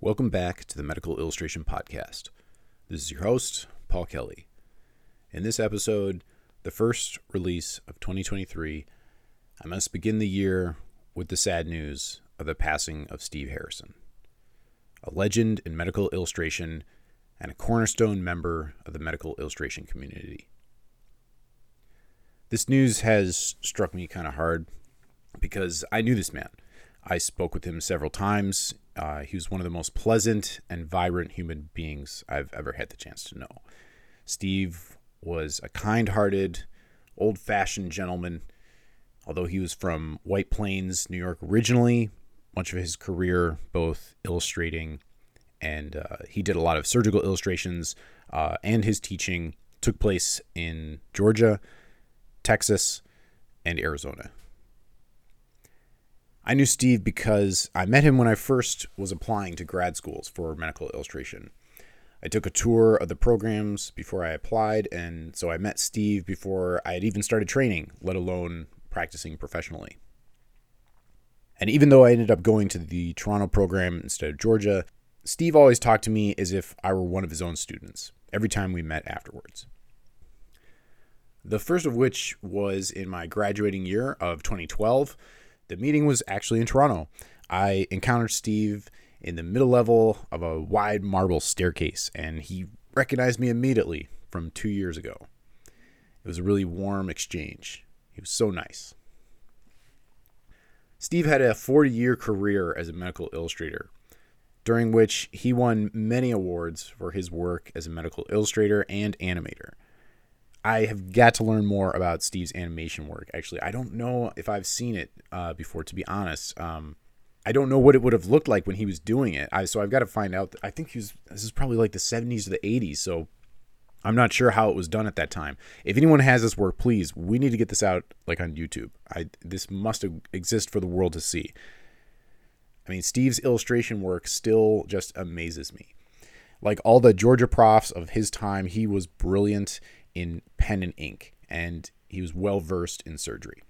Welcome back to the Medical Illustration Podcast. This is your host, Paul Kelly. In this episode, the first release of 2023, I must begin the year with the sad news of the passing of Steve Harrison, a legend in medical illustration and a cornerstone member of the medical illustration community. This news has struck me kind of hard because I knew this man. I spoke with him several times. Uh, he was one of the most pleasant and vibrant human beings I've ever had the chance to know. Steve was a kind hearted, old fashioned gentleman. Although he was from White Plains, New York originally, much of his career both illustrating and uh, he did a lot of surgical illustrations, uh, and his teaching took place in Georgia, Texas, and Arizona. I knew Steve because I met him when I first was applying to grad schools for medical illustration. I took a tour of the programs before I applied, and so I met Steve before I had even started training, let alone practicing professionally. And even though I ended up going to the Toronto program instead of Georgia, Steve always talked to me as if I were one of his own students every time we met afterwards. The first of which was in my graduating year of 2012 the meeting was actually in Toronto. I encountered Steve in the middle level of a wide marble staircase, and he recognized me immediately from two years ago. It was a really warm exchange. He was so nice. Steve had a 40 year career as a medical illustrator, during which he won many awards for his work as a medical illustrator and animator. I have got to learn more about Steve's animation work. Actually, I don't know if I've seen it uh, before, to be honest. Um, I don't know what it would have looked like when he was doing it. I, so I've got to find out. I think he was. This is probably like the 70s or the 80s. So I'm not sure how it was done at that time. If anyone has this work, please, we need to get this out like on YouTube. I this must exist for the world to see. I mean, Steve's illustration work still just amazes me. Like all the Georgia profs of his time, he was brilliant in pen and ink, and he was well versed in surgery.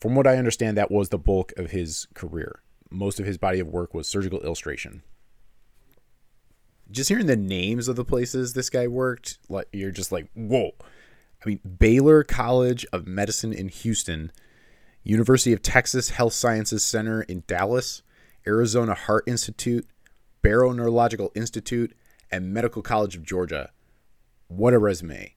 From what I understand, that was the bulk of his career. Most of his body of work was surgical illustration. Just hearing the names of the places this guy worked, like you're just like, whoa. I mean, Baylor College of Medicine in Houston, University of Texas Health Sciences Center in Dallas, Arizona Heart Institute, Barrow Neurological Institute, and Medical College of Georgia. What a resume.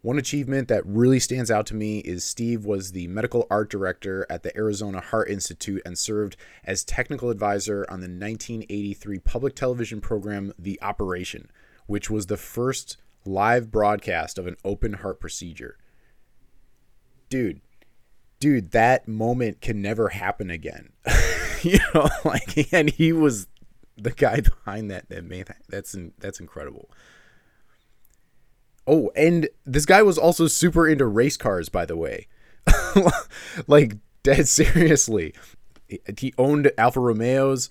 One achievement that really stands out to me is Steve was the medical art director at the Arizona Heart Institute and served as technical advisor on the 1983 public television program The Operation, which was the first live broadcast of an open heart procedure. Dude, dude, that moment can never happen again. you know, like and he was the guy behind that that made that. That's that's incredible. Oh, and this guy was also super into race cars, by the way. like dead seriously. He owned Alfa Romeos.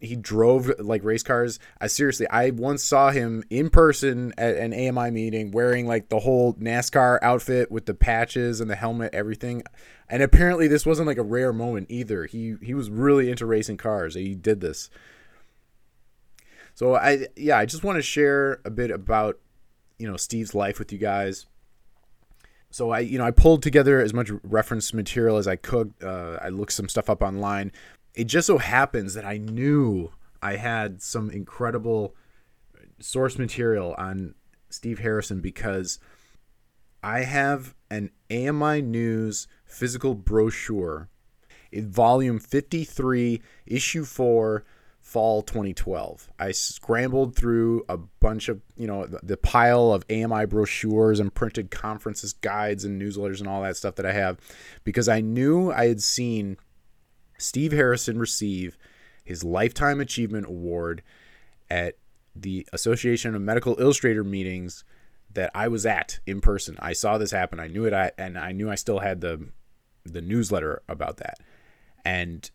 He drove like race cars. I seriously, I once saw him in person at an AMI meeting wearing like the whole NASCAR outfit with the patches and the helmet, everything. And apparently, this wasn't like a rare moment either. He he was really into racing cars. He did this. So I yeah, I just want to share a bit about you know Steve's life with you guys. So I you know I pulled together as much reference material as I could. Uh, I looked some stuff up online. It just so happens that I knew I had some incredible source material on Steve Harrison because I have an AMI News physical brochure in volume 53, issue 4, fall 2012. I scrambled through a bunch of, you know, the, the, pile of AMI brochures and printed conferences, guides, and newsletters and all that stuff that I have because I knew I had seen Steve Harrison receive his Lifetime Achievement Award at the Association of Medical Illustrator meetings that I was at in person. I saw this happen. I knew it I, and I knew I still had the the newsletter about that. And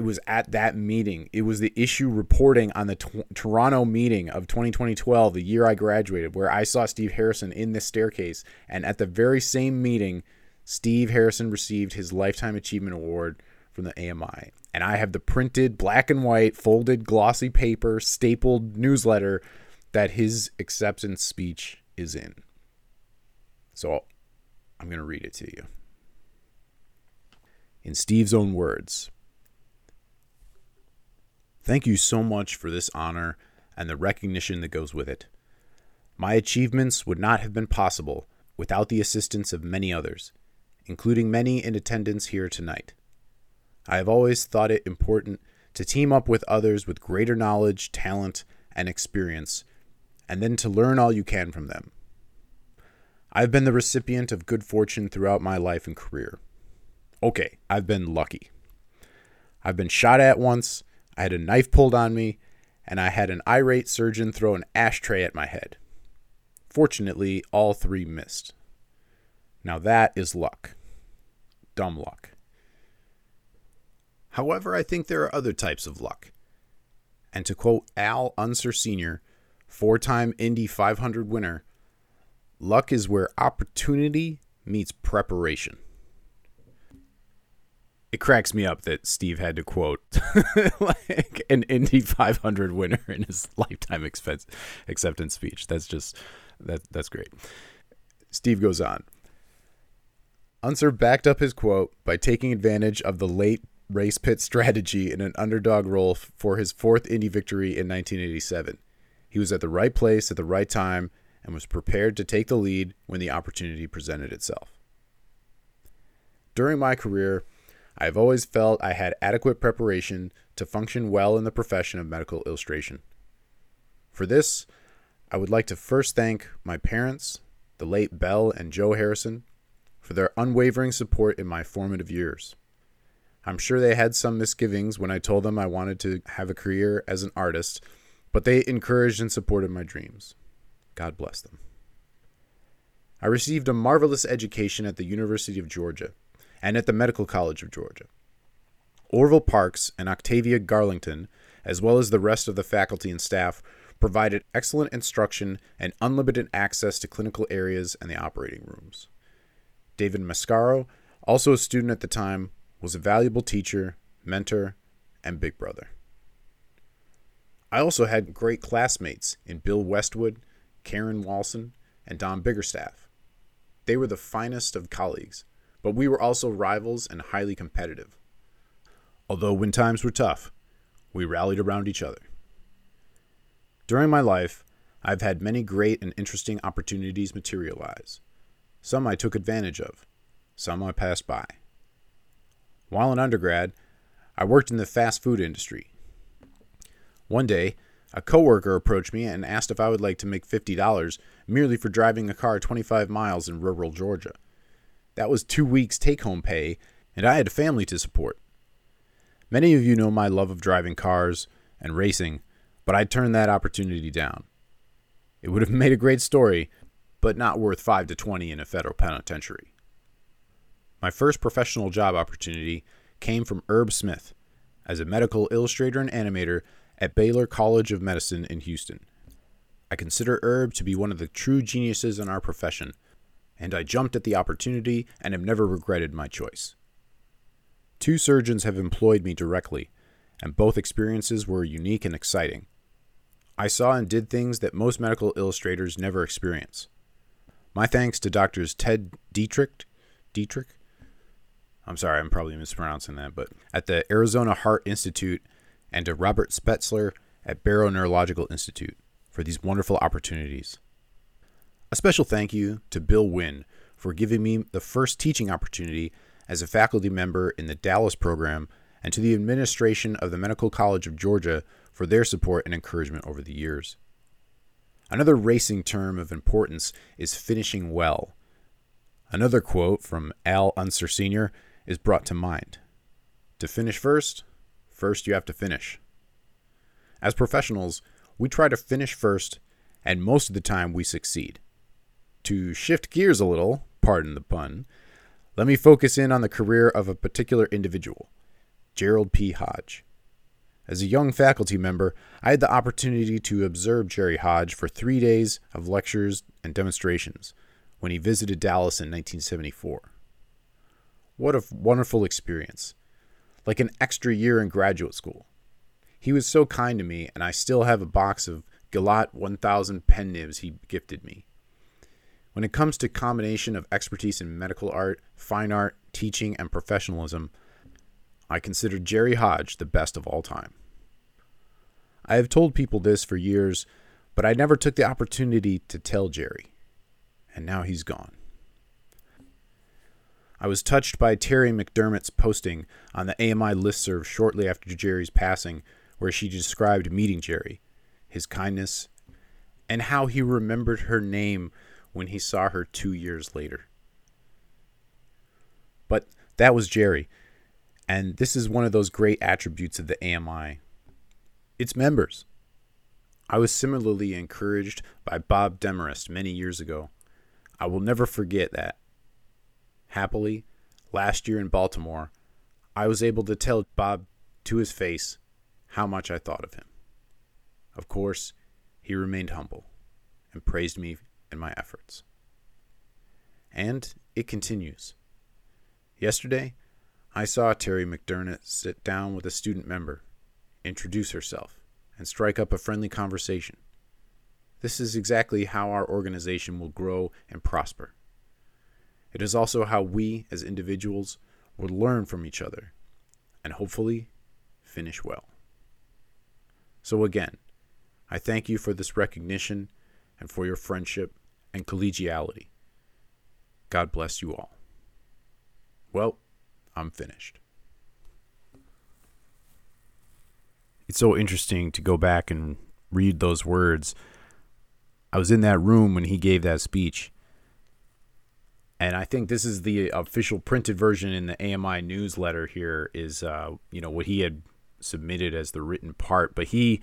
it was at that meeting. It was the issue reporting on the t- Toronto meeting of 2012, the year I graduated, where I saw Steve Harrison in this staircase. And at the very same meeting, Steve Harrison received his Lifetime Achievement Award from the AMI. And I have the printed black and white, folded, glossy paper, stapled newsletter that his acceptance speech is in. So I'm going to read it to you. In Steve's own words Thank you so much for this honor and the recognition that goes with it. My achievements would not have been possible without the assistance of many others, including many in attendance here tonight. I have always thought it important to team up with others with greater knowledge, talent, and experience, and then to learn all you can from them. I have been the recipient of good fortune throughout my life and career. Okay, I've been lucky. I've been shot at once, I had a knife pulled on me, and I had an irate surgeon throw an ashtray at my head. Fortunately, all three missed. Now that is luck. Dumb luck. However, I think there are other types of luck. And to quote Al Unser Sr., four time Indy 500 winner, luck is where opportunity meets preparation. It cracks me up that Steve had to quote like an Indy 500 winner in his lifetime expense, acceptance speech. That's just that that's great. Steve goes on. Unser backed up his quote by taking advantage of the late race pit strategy in an underdog role for his fourth Indy victory in 1987. He was at the right place at the right time and was prepared to take the lead when the opportunity presented itself. During my career, I have always felt I had adequate preparation to function well in the profession of medical illustration. For this, I would like to first thank my parents, the late Belle and Joe Harrison, for their unwavering support in my formative years. I'm sure they had some misgivings when I told them I wanted to have a career as an artist, but they encouraged and supported my dreams. God bless them. I received a marvelous education at the University of Georgia and at the Medical College of Georgia. Orville Parks and Octavia Garlington, as well as the rest of the faculty and staff, provided excellent instruction and unlimited access to clinical areas and the operating rooms. David Mascaro, also a student at the time, was a valuable teacher, mentor, and big brother. I also had great classmates in Bill Westwood, Karen Walson, and Don Biggerstaff. They were the finest of colleagues, but we were also rivals and highly competitive. Although when times were tough, we rallied around each other. During my life, I've had many great and interesting opportunities materialize. Some I took advantage of, some I passed by. While an undergrad, I worked in the fast food industry. One day, a coworker approached me and asked if I would like to make $50 merely for driving a car 25 miles in rural Georgia. That was two weeks take home pay, and I had a family to support. Many of you know my love of driving cars and racing, but I turned that opportunity down. It would have made a great story, but not worth 5 to 20 in a federal penitentiary. My first professional job opportunity came from Herb Smith as a medical illustrator and animator at Baylor College of Medicine in Houston. I consider Herb to be one of the true geniuses in our profession, and I jumped at the opportunity and have never regretted my choice. Two surgeons have employed me directly, and both experiences were unique and exciting. I saw and did things that most medical illustrators never experience. My thanks to doctors Ted Diethrich, Diethrich I'm sorry, I'm probably mispronouncing that, but at the Arizona Heart Institute and to Robert Spetzler at Barrow Neurological Institute for these wonderful opportunities. A special thank you to Bill Wynn for giving me the first teaching opportunity as a faculty member in the Dallas program and to the administration of the Medical College of Georgia for their support and encouragement over the years. Another racing term of importance is finishing well. Another quote from Al Unser Sr is brought to mind. To finish first, first you have to finish. As professionals, we try to finish first, and most of the time we succeed. To shift gears a little, pardon the pun, let me focus in on the career of a particular individual, Gerald P. Hodge. As a young faculty member, I had the opportunity to observe Jerry Hodge for three days of lectures and demonstrations when he visited Dallas in 1974. What a wonderful experience. like an extra year in graduate school. He was so kind to me, and I still have a box of Gillott 1000 pen nibs he gifted me. When it comes to combination of expertise in medical art, fine art, teaching, and professionalism, I consider Jerry Hodge the best of all time. I have told people this for years, but I never took the opportunity to tell Jerry. And now he's gone. I was touched by Terry McDermott's posting on the AMI listserv shortly after Jerry's passing, where she described meeting Jerry, his kindness, and how he remembered her name when he saw her two years later. But that was Jerry, and this is one of those great attributes of the AMI its members. I was similarly encouraged by Bob Demarest many years ago. I will never forget that. Happily, last year in Baltimore, I was able to tell Bob to his face how much I thought of him. Of course, he remained humble and praised me and my efforts. And it continues. Yesterday, I saw Terry McDermott sit down with a student member, introduce herself, and strike up a friendly conversation. This is exactly how our organization will grow and prosper. It is also how we, as individuals, will learn from each other and hopefully finish well. So, again, I thank you for this recognition and for your friendship and collegiality. God bless you all. Well, I'm finished. It's so interesting to go back and read those words. I was in that room when he gave that speech. And I think this is the official printed version in the AMI newsletter here is uh, you know what he had submitted as the written part, but he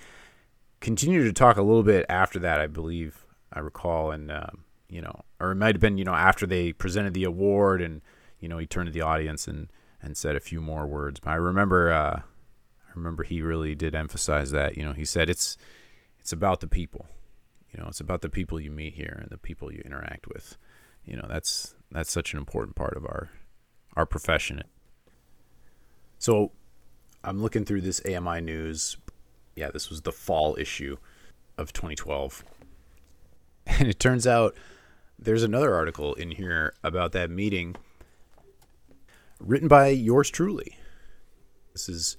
continued to talk a little bit after that, I believe I recall, and um, you know, or it might have been you know after they presented the award, and you know he turned to the audience and and said a few more words. But I remember, uh, I remember he really did emphasize that. You know, he said it's it's about the people. You know, it's about the people you meet here and the people you interact with. You know, that's that's such an important part of our our profession. So, I'm looking through this AMI news. Yeah, this was the fall issue of 2012. And it turns out there's another article in here about that meeting written by yours truly. This is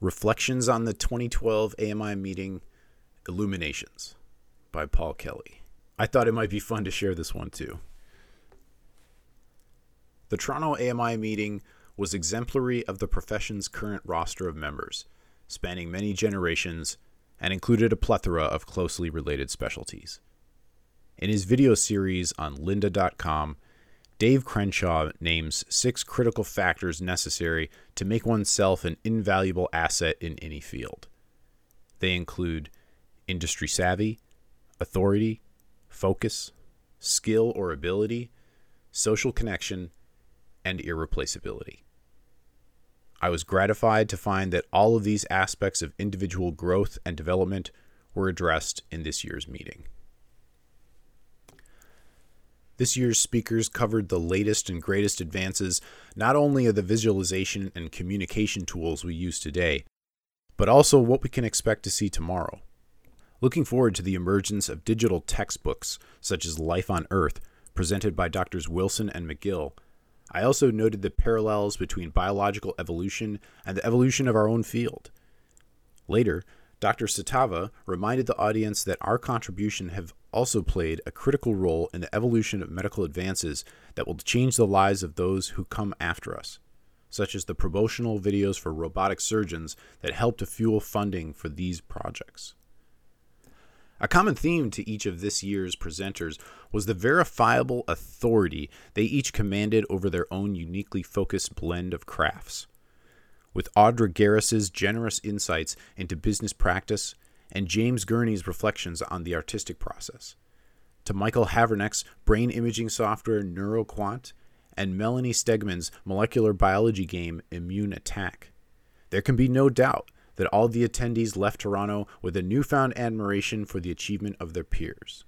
Reflections on the 2012 AMI Meeting Illuminations by Paul Kelly. I thought it might be fun to share this one too. The Toronto AMI meeting was exemplary of the profession's current roster of members, spanning many generations, and included a plethora of closely related specialties. In his video series on lynda.com, Dave Crenshaw names six critical factors necessary to make oneself an invaluable asset in any field. They include industry savvy, authority, focus, skill or ability, social connection, and irreplaceability. I was gratified to find that all of these aspects of individual growth and development were addressed in this year's meeting. This year's speakers covered the latest and greatest advances not only of the visualization and communication tools we use today, but also what we can expect to see tomorrow. Looking forward to the emergence of digital textbooks such as Life on Earth, presented by Drs. Wilson and McGill. I also noted the parallels between biological evolution and the evolution of our own field. Later, Dr. Satava reminded the audience that our contribution have also played a critical role in the evolution of medical advances that will change the lives of those who come after us, such as the promotional videos for robotic surgeons that help to fuel funding for these projects. A common theme to each of this year's presenters was the verifiable authority they each commanded over their own uniquely focused blend of crafts with Audra Geras's generous insights into business practice and James Gurney's reflections on the artistic process, to Michael Haverneck's brain imaging software NeuroQuant and Melanie Stegman's molecular biology game Immune Attack. There can be no doubt that all the attendees left Toronto with a newfound admiration for the achievement of their peers.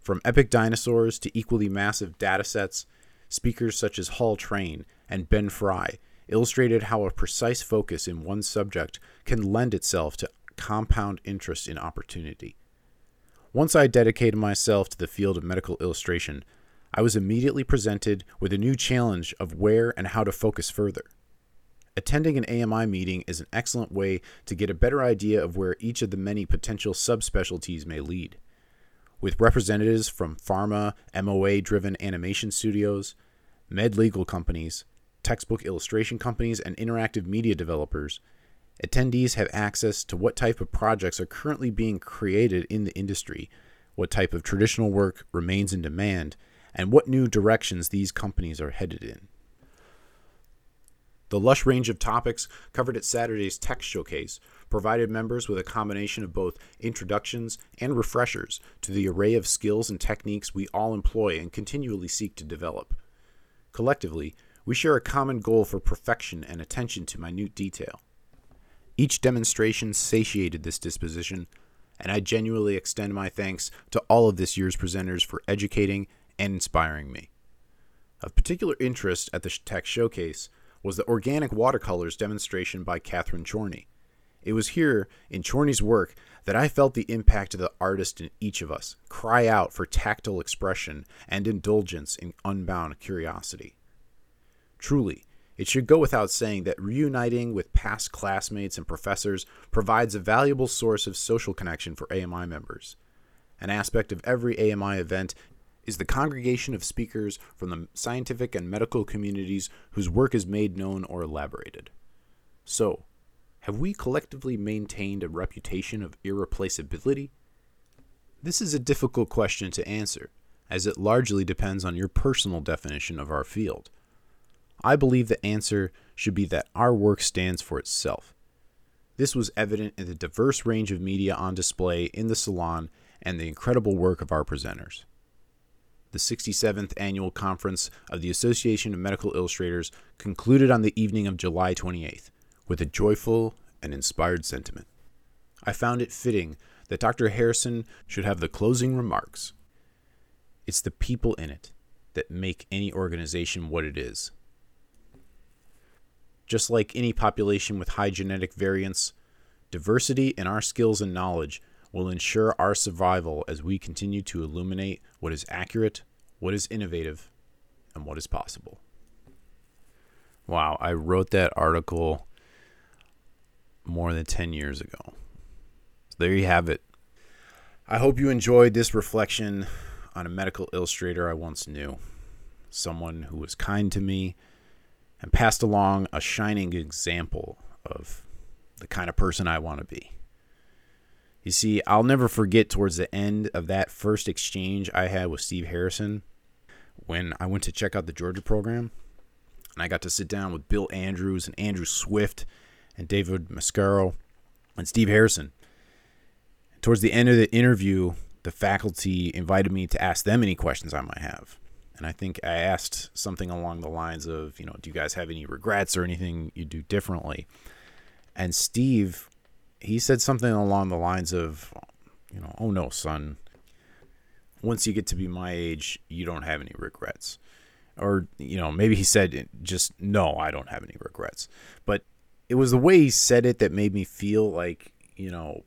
From epic dinosaurs to equally massive datasets, speakers such as Hall Train and Ben Fry illustrated how a precise focus in one subject can lend itself to compound interest in opportunity. Once I dedicated myself to the field of medical illustration, I was immediately presented with a new challenge of where and how to focus further. Attending an AMI meeting is an excellent way to get a better idea of where each of the many potential subspecialties may lead. With representatives from pharma, MOA driven animation studios, med legal companies, textbook illustration companies, and interactive media developers, attendees have access to what type of projects are currently being created in the industry, what type of traditional work remains in demand, and what new directions these companies are headed in. The lush range of topics covered at Saturday's Tech Showcase provided members with a combination of both introductions and refreshers to the array of skills and techniques we all employ and continually seek to develop. Collectively, we share a common goal for perfection and attention to minute detail. Each demonstration satiated this disposition, and I genuinely extend my thanks to all of this year's presenters for educating and inspiring me. Of particular interest at the Tech Showcase was the organic watercolors demonstration by Catherine Chorney. It was here, in Chorney's work, that I felt the impact of the artist in each of us cry out for tactile expression and indulgence in unbound curiosity. Truly, it should go without saying that reuniting with past classmates and professors provides a valuable source of social connection for AMI members. An aspect of every AMI event is the congregation of speakers from the scientific and medical communities whose work is made known or elaborated. So, have we collectively maintained a reputation of irreplaceability? This is a difficult question to answer, as it largely depends on your personal definition of our field. I believe the answer should be that our work stands for itself. This was evident in the diverse range of media on display in the salon and the incredible work of our presenters. The 67th annual conference of the Association of Medical Illustrators concluded on the evening of July 28th with a joyful and inspired sentiment. I found it fitting that Dr. Harrison should have the closing remarks. It's the people in it that make any organization what it is. Just like any population with high genetic variance, diversity in our skills and knowledge will ensure our survival as we continue to illuminate what is accurate, what is innovative, and what is possible. Wow, I wrote that article more than 10 years ago. So there you have it. I hope you enjoyed this reflection on a medical illustrator I once knew, someone who was kind to me and passed along a shining example of the kind of person I want to be. You see, I'll never forget towards the end of that first exchange I had with Steve Harrison when I went to check out the Georgia program. And I got to sit down with Bill Andrews and Andrew Swift and David Mascaro and Steve Harrison. Towards the end of the interview, the faculty invited me to ask them any questions I might have and I think I asked something along the lines of, you know, do you guys have any regrets or anything you do differently? And Steve, he said something along the lines of, you know, oh no, son, once you get to be my age, you don't have any regrets. Or, you know, maybe he said just, no, I don't have any regrets. But it was the way he said it that made me feel like, you know,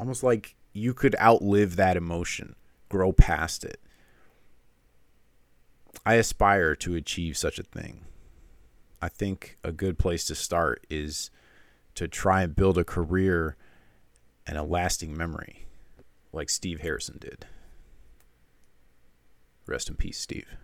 almost like you could outlive that emotion, grow past it. I aspire to achieve such a thing. I think a good place to start is to try and build a career and a lasting memory like Steve Harrison did. Rest in peace, Steve.